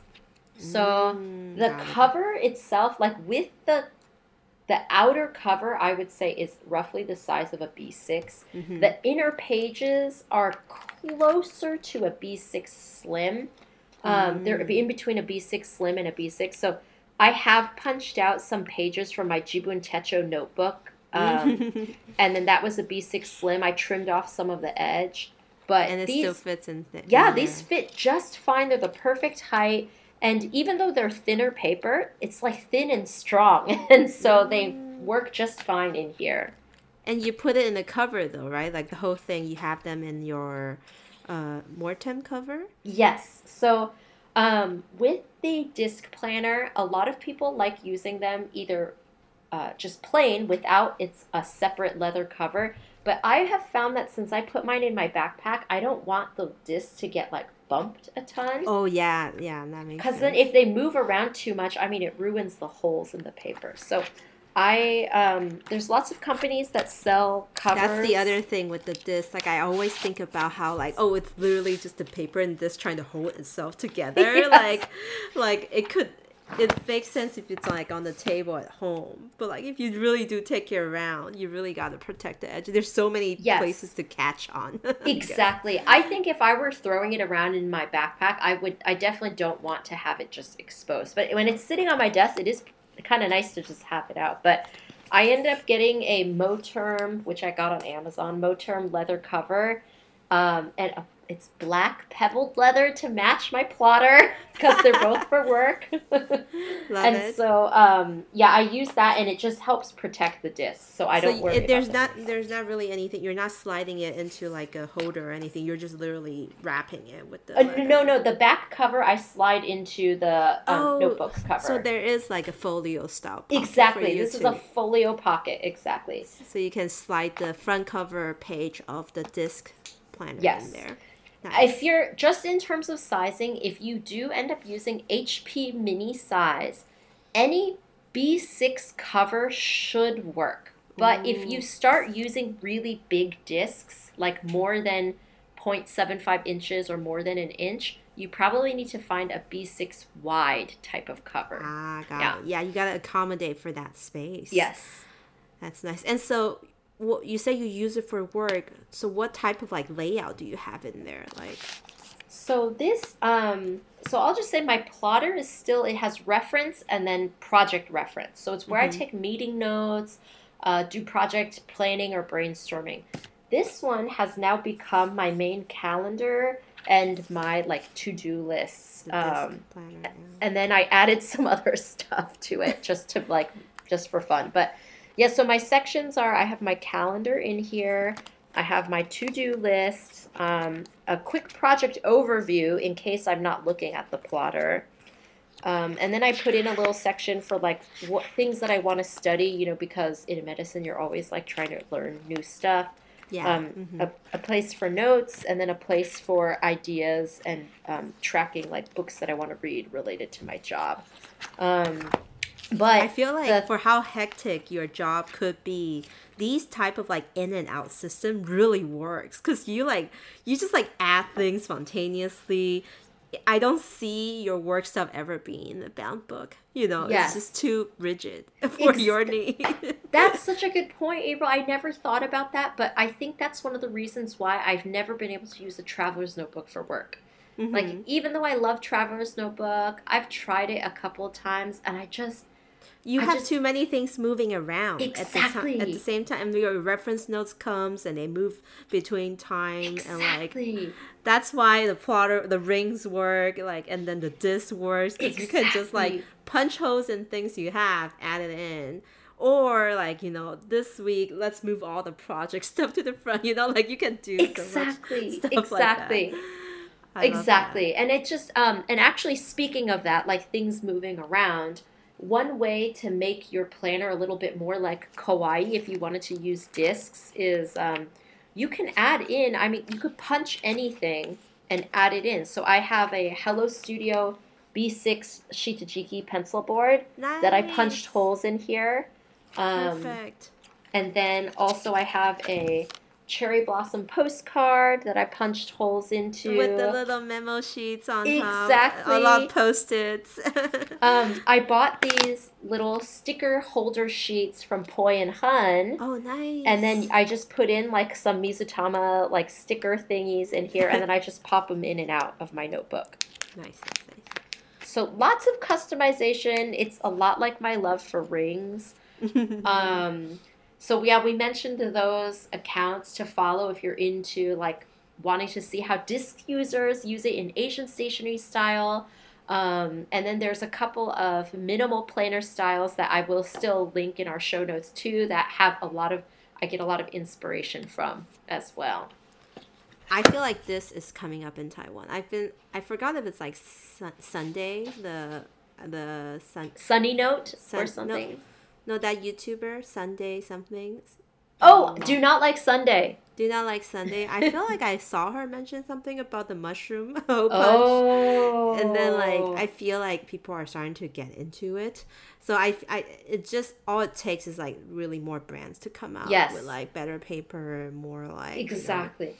So Mm, the got it. cover itself, like with the the outer cover, I would say is roughly the size of a B6. Mhm. The inner pages are closer to a B6 Slim. Um, They're Mm. in between a B6 Slim and a B6. So I have punched out some pages from my Jibun Techo notebook. Um, and then that was a B6 Slim. I trimmed off some of the edge. But and it these, still fits in. Th- yeah, in these fit just fine. They're the perfect height. And even though they're thinner paper, it's like thin and strong. And so they Mm. work just fine in here. And you put it in the cover though, right? Like the whole thing, you have them in your uh, Moterm cover. Yes. So um, with the disc planner, a lot of people like using them either uh, just plain without it's a separate leather cover. But I have found that since I put mine in my backpack, I don't want the disc to get like bumped a ton. Oh yeah, yeah, that makes Because then if they move around too much, I mean, it ruins the holes in the paper. So I, um, there's lots of companies that sell covers. That's the other thing with the disc. Like I always think about how like oh it's literally just the paper and disc trying to hold itself together. Yes. Like like it could it makes sense if it's like on the table at home. But like if you really do take it around, you really gotta protect the edge. There's so many Yes. places to catch on. Exactly. I think if I were throwing it around in my backpack, I would. I definitely don't want to have it just exposed. But when it's sitting on my desk, it is kind of nice to just have it out. But I ended up getting a Moterm, which I got on Amazon, Moterm leather cover, um, and a, it's black pebbled leather to match my plotter because they're both for work. Love and it. so, um, yeah, I use that, and it just helps protect the disc, so I So don't worry. it, there's about not there's not really anything. You're not sliding it into like a holder or anything. You're just literally wrapping it with the. Uh, no, no, the back cover I slide into the um, Oh, notebook's cover. So there is like a folio style. exactly. This is a folio pocket. Exactly. So you can slide the front cover page of the disc planner Yes. in there. If you're just in terms of sizing, if you do end up using HP mini size, any B6 cover should work. But if you start using really big discs, like more than 0.75 inches or more than an inch, you probably need to find a B6 wide type of cover. Ah, got Yeah. it. Yeah, you gotta accommodate for that space. Yes. That's nice. And so, what you say you use it for work. So, what type of like layout do you have in there? Like, So this, um, so I'll just say my plotter is still, it has reference and then project reference. So it's where I Mhm. take meeting notes, uh, do project planning or brainstorming. This one has now become my main calendar and my like to-do lists. Um, planner. yeah. and then I added some other stuff to it just to like just for fun. But yeah, so my sections are I have my calendar in here. I have my to-do list, um, a quick project overview in case I'm not looking at the plotter. Um, and then I put in a little section for like what things that I want to study, you know, because in medicine you're always like trying to learn new stuff Yeah. um, mhm. a, a place for notes and then a place for ideas and um, tracking like books that I want to read related to my job. But I feel like the- for how hectic your job could be, these type of like in and out system really works because you like you just like add things spontaneously. I don't see your work stuff ever being in a bound book. You know, Yes. it's just too rigid for your need. that's such a good point, April. I never thought about that, but I think that's one of the reasons why I've never been able to use a traveler's notebook for work. Like, Mhm. even though I love traveler's notebook, I've tried it a couple times and I just, you I have just- too many things moving around at the, time, at the same time. And your reference notes comes and they move between time and like exactly. that's why the plotter the rings work like and then the disc works because you can just like punch holes in things you have add it in or like you know this week let's move all the project stuff to the front you know like you can do so Exactly. like that. exactly. Love exactly and it just um and actually speaking of that like things moving around one way to make your planner a little bit more like kawaii if you wanted to use discs is um, you can add in i mean you could punch anything and add it in. So i have a hello studio b6 shitajiki pencil board that. that i punched holes in here. Um, perfect. and then also i have a cherry blossom postcard that i punched holes into with the little memo sheets on top Exactly. a lot of post-its Um, I bought these little sticker holder sheets from Poi and Hun. oh nice And then I just put in like some Mizutama like sticker thingies in here, and then I just pop them in and out of my notebook. nice nice, So lots of customization. It's a lot like my love for rings. Um, so yeah, we mentioned those accounts to follow if you're into like wanting to see how disc users use it in Asian stationery style. Um, and then there's a couple of minimal planner styles that I will still link in our show notes too that have a lot of I get a lot of inspiration from as well. I feel like this is coming up in Taiwan. I've been I forgot if it's like sun, Sunday the the sun Sunny Note Sun- or something. no that YouTuber Sunday something. Oh, Um, do not like Sunday. do not like Sunday. I feel like I saw her mention something about the mushroom punch. Oh, And then like I feel like people are starting to get into it. So I I it just all it takes is like really more brands to come out Yes. with like better paper, more like you know, exactly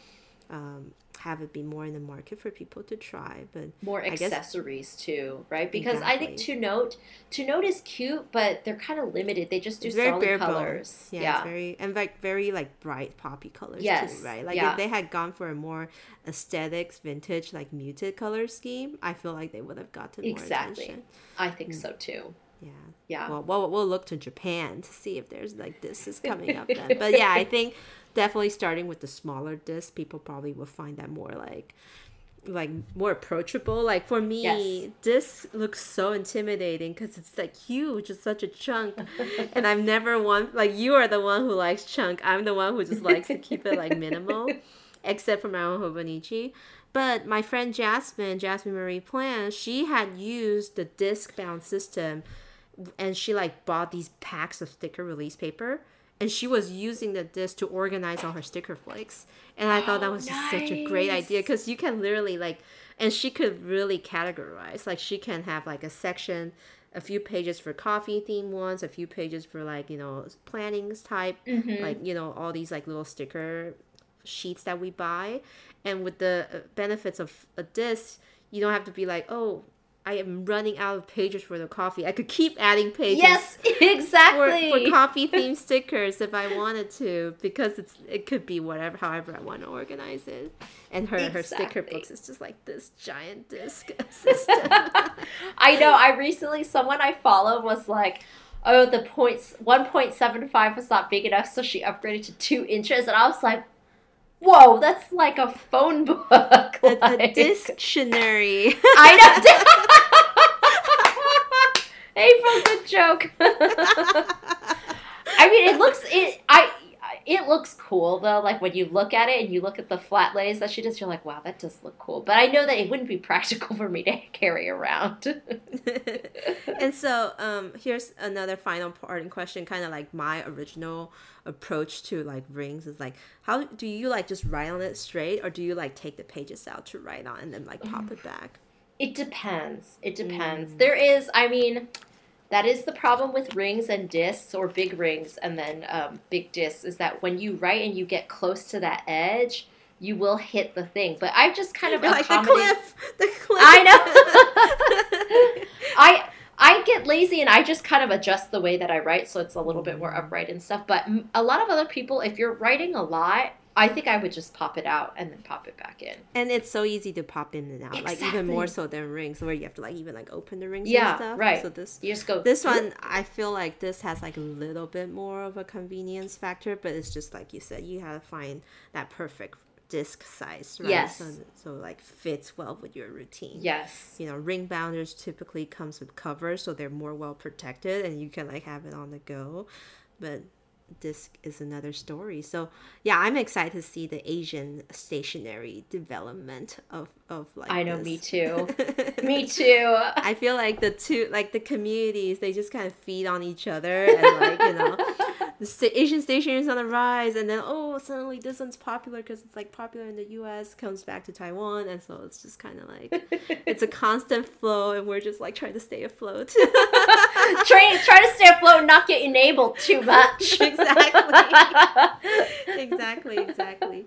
um have it be more in the market for people to try. But more I guess- accessories too, right? Because I think to note to note is cute, but they're kind of limited. They just do it's very solid bare colors. Yeah, Yeah, It's very and like very like bright poppy colors Yes, too, right? Like yeah. if they had gone for a more aesthetics, vintage, like muted color scheme, I feel like they would have gotten more Exactly. attention. I think so too. Yeah. Yeah. Well, we'll we'll look to Japan to see if there's like this is coming up then. But yeah, I think definitely starting with the smaller disc, people probably will find that more like like more approachable. Like for me, Yes. disc looks so intimidating because it's like huge. It's such a chunk, and I've never one like you are the one who likes chunk. I'm the one who just likes to keep it like minimal, except for my own Hobonichi. But my friend Jasmine, Jasmine Marie Plan, she had used the disc bound system and she like bought these packs of sticker release paper and she was using the disc to organize all her sticker flakes. And i thought that Oh, was just such a great idea because you can literally like and she could really categorize like she can have like a section a few pages for coffee theme ones a few pages for like you know plannings type Mhm. like you know all these like little sticker sheets that we buy. And with the uh, benefits of a disc you don't have to be like, oh, I am running out of pages for the coffee. I could keep adding pages. Yes, exactly. for coffee themed stickers if I wanted to because it's it could be whatever however I want to organize it and her her sticker Exactly. books is just like this giant disc system I know. I recently, someone I followed was like, "Oh, the points one point seven five was not big enough, so she upgraded to two inches." And I was like, "Whoa, that's like a phone book." a, a dictionary I know. April, good joke. I mean, it looks it. I. It looks cool though. Like when you look at it and you look at the flat lays that she does, you're like, "Wow, that does look cool." But I know that it wouldn't be practical for me to carry around. and so um here's another final part in question kind of like my original approach to like rings is like how do you like just write on it straight or do you like take the pages out to write on and then like pop it back It depends. It depends. Mm. There is, I mean, that is the problem with rings and discs or big rings and then um, big discs is that when you write and you get close to that edge, you will hit the thing. But I've just kind of You're like the cliff the cliff I know. I I get lazy and I just kind of adjust the way that I write so it's a little bit more upright and stuff. But a lot of other people, if you're writing a lot, I think I would just pop it out and then pop it back in. And it's so easy to pop in and out, like even more so than rings, where you have to like even like open the rings Yeah, and stuff. right. So this You just go. this one, I feel like this has like a little bit more of a convenience factor, but it's just like you said, you have to find that perfect disc size, right? Yes. So, so like fits well with your routine. Yes. You know, ring bounders typically comes with covers, so they're more well protected, and you can like have it on the go. But disc is another story. So yeah, I'm excited to see the Asian stationery development of of like. I know, this. me too. Me too. I feel like the two, like the communities, they just kind of feed on each other, and like you know, the Asian station is on the rise, and then oh, suddenly this one's popular because it's like popular in the U.S. comes back to Taiwan, and so it's just kind of like it's a constant flow, and we're just like trying to stay afloat. try, try to stay afloat and not get enabled too much. exactly, exactly, exactly.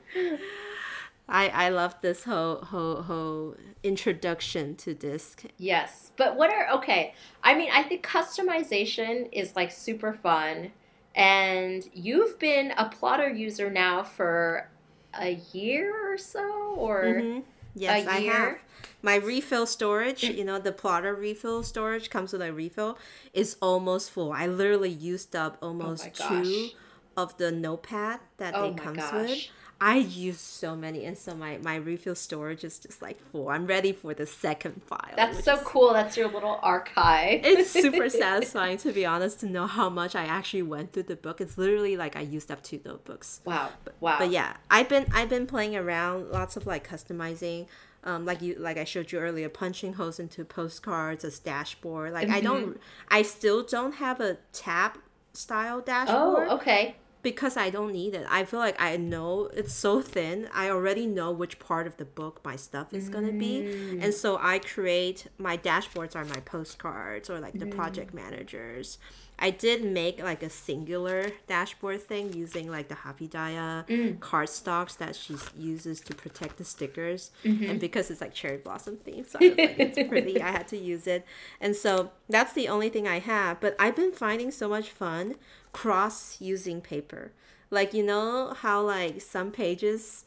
I I love this whole whole whole introduction to disc. yes. But what are, okay. I mean, I think customization is like super fun. And you've been a plotter user now for a year or so? Or. Mhm. Yes, I have. My refill storage, you know, the plotter refill storage comes with a refill, is almost full. I literally used up almost two Oh gosh. of the notepad that Oh they comes gosh. with. I use so many, and so my my refill storage is just like full. I'm ready for the second file. That's so is- cool. That's your little archive. It's super satisfying to be honest to know how much I actually went through the book. It's literally like I used up two notebooks. Wow. Wow. But yeah, I've been I've been playing around lots of like customizing. Um, like you like I showed you earlier, punching holes into postcards, a dashboard. Like I Mm-hmm. don't I still don't have a tab style dashboard. Oh, okay. Because I don't need it. I feel like I know it's so thin. I already know which part of the book my stuff is gonna be, Mm. and so I create my dashboards are my postcards or like the Mm. project managers. I did make like a singular dashboard thing using like the Happy Daya Mm. cardstocks that she uses to protect the stickers, Mm-hmm. and because it's like cherry blossom themed, so I was like it's pretty. I had to use it, and so that's the only thing I have. But I've been finding so much fun cross using paper. Like you know how like some pages,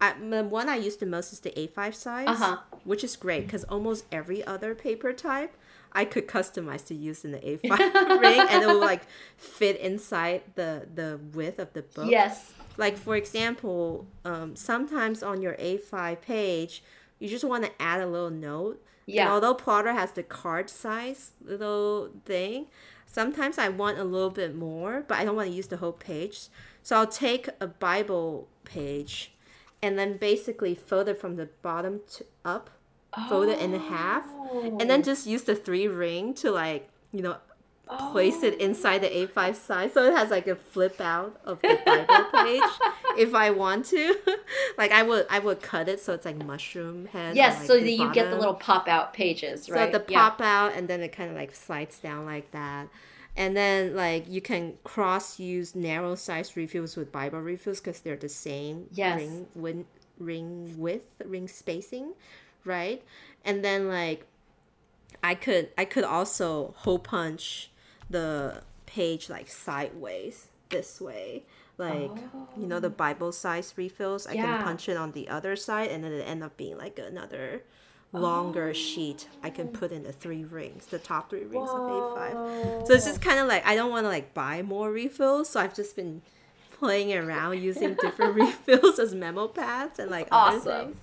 I, the one I use the most is the A5 size, Uh-huh. which is great because almost every other paper type I could customize to use in the A5 ring, and it will like fit inside the the width of the book. Yes. Like for example, um, sometimes on your A5 page, you just want to add a little note. Yeah. And although Plotter has the card size little thing, sometimes I want a little bit more, but I don't want to use the whole page. So I'll take a Bible page and then basically fold it from the bottom to up, fold it in half, and then oh. just use the three ring to like, you know, place it oh. inside the A5 size so it has like a flip out of the Bible page if I want to. like I would I would cut it so it's like mushroom head. Yes, like, so that you get the little pop out pages, right? So the Yeah. pop out and then it kind of like slides down like that. And then like you can cross use narrow size refills with Bible refills because they're the same Yes. ring win, ring width, ring spacing, right? And then like I could I could also hole punch the page like sideways this way. Like you know the oh. Bible size refills, I Yeah. can punch it on the other side and then it end up being like another longer sheet I can oh. put in the three rings, the top three rings of A5. So it's just kind of like I don't want to like buy more refills, so I've just been playing around using different refills as memo pads and like awesome.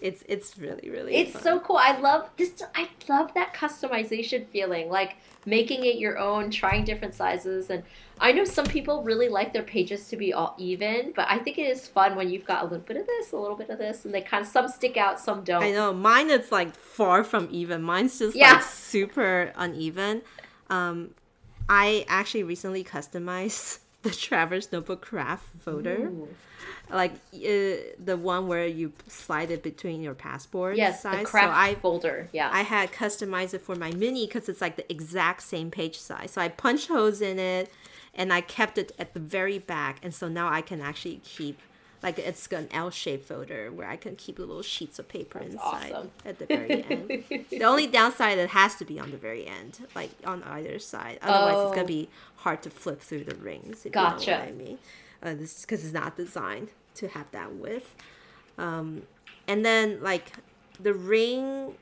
It's it's really really It's fun. so cool. I love this. I love that customization feeling, like making it your own, trying different sizes. And I know some people really like their pages to be all even, but I think it is fun when you've got a little bit of this, a little bit of this, and they kind of some stick out, some don't. I know mine is like far from even. Mine's just Yeah. like super uneven. Um, I actually recently customized the Traveler's Notebook Craft folder, Ooh. like uh, the one where you slide it between your passport Yes, size. the craft so I folder. Yeah. I had customized it for my mini because it's like the exact same page size. So I punched holes in it and I kept it at the very back. And so now I can actually keep, like, it's an L shaped folder where I can keep little sheets of paper inside awesome. at the very end. the only downside, it has to be on the very end, like on either side. Otherwise, it's Oh. going to be hard to flip through the rings. If Gotcha. You know what I mean? Uh, this because it's not designed to have that width. Um, and then like the ring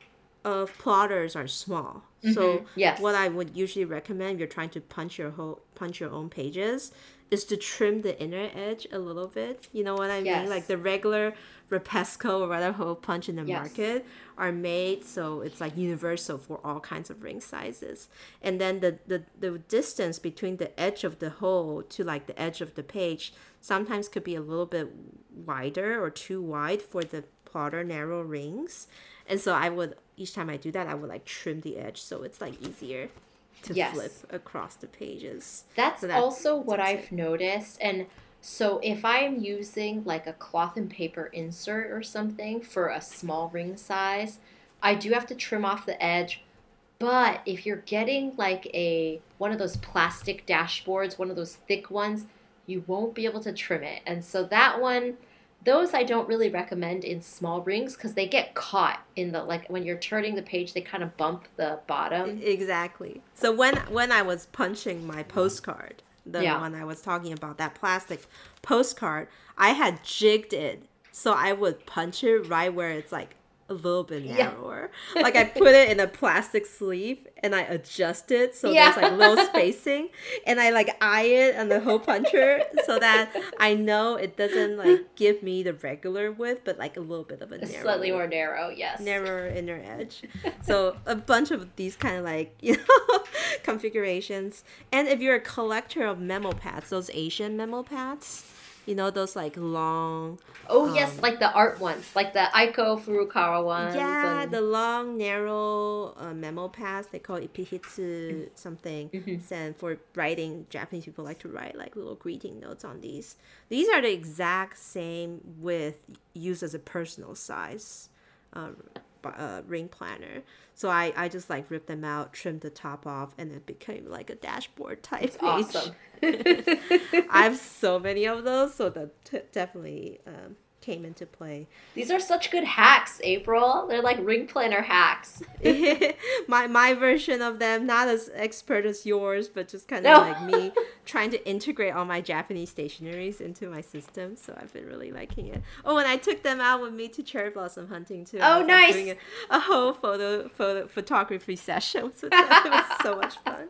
of plotters are small. So Mhm, yes. what I would usually recommend if you're trying to punch your whole punch your own pages is to trim the inner edge a little bit. You know what I Yes. mean? Like the regular Repesco or whatever hole punch in the Yes. market are made so it's like universal for all kinds of ring sizes. And then the, the, the distance between the edge of the hole to like the edge of the page sometimes could be a little bit wider or too wide for the plotter narrow rings. And so I would each time I do that I would like trim the edge so it's like easier to Yes. flip across the pages. That's, So that's- also what I've noticed. And so if I'm using like a cloth and paper insert or something for a small ring size, I do have to trim off the edge. But if you're getting like a one of those plastic dashboards, one of those thick ones, you won't be able to trim it. And so that one those I don't really recommend in small rings because they get caught in the like when you're turning the page, they kind of bump the bottom. Exactly. So when when I was punching my postcard, the Yeah. one I was talking about, that plastic postcard, I had jigged it so I would punch it right where it's like a little bit Yeah. narrower. like I put it in a plastic sleeve and I adjust it so Yeah. there's like little spacing and I like eye it on the hole puncher so that I know it doesn't like give me the regular width but like a little bit of a narrow slightly more narrow, yes. narrower inner edge. so a bunch of these kind of like you know configurations. And if you're a collector of memo pads, those Asian memo pads, you know those like long, Oh yes, Um, like the art ones, like the Aiko Furukawa ones. yeah, and- the long narrow uh, memo pads. They call it ippitsu something. Mhm. And for writing, Japanese people like to write like little greeting notes on these. These are the exact same with used as a personal size b- uh, ring planner. So I, I just like ripped them out, trimmed the top off, and it became like a dashboard type page. awesome. I have so many of those, so that t- definitely um, came into play. These are such good hacks, April. They're like ring planner hacks. my my version of them, not as expert as yours, but just kind of No. like me trying to integrate all my Japanese stationeries into my system. So I've been really liking it. Oh, and I took them out with me to cherry blossom hunting too. Oh, nice. doing a, a whole photo photo photography session with them. It was so much fun.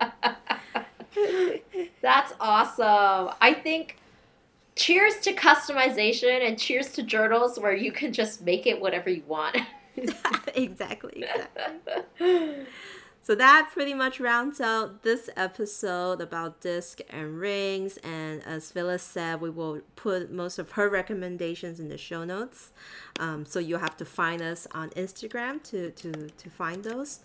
That's awesome. I think cheers to customization and cheers to journals where you can just make it whatever you want. exactly, exactly. So that pretty much rounds out this episode about disc and rings. And as Phyllis said, we will put most of her recommendations in the show notes. Um, so you'll have to find us on Instagram to, to, to find those.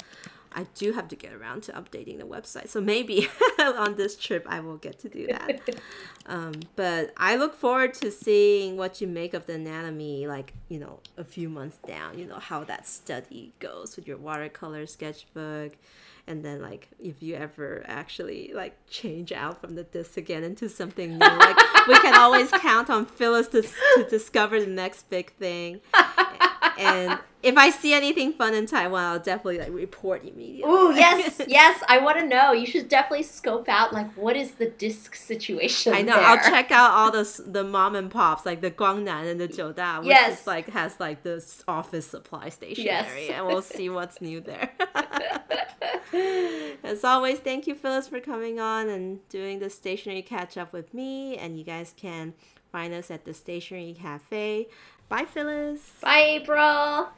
I do have to get around to updating the website. So maybe on this trip I will get to do that. Um, but I look forward to seeing what you make of the anatomy, like, you know, a few months down, you know, how that study goes with your watercolor sketchbook. And then, like, if you ever actually, like, change out from the disc again into something new, like, we can always count on Phyllis to, to discover the next big thing. And if I see anything fun in Taiwan, I'll definitely like report immediately. Oh yes, yes, I want to know. You should definitely scope out like what is the disc situation. I know. there. I'll check out all the the mom and pops, like the Guangnan and the Jiuda, which Yes. is like has like this office supply stationery, Yes. and we'll see what's new there. As always, thank you, Phyllis, for coming on and doing the stationery catch up with me. And you guys can find us at the Stationery Cafe. Bye, Phyllis. Bye, April.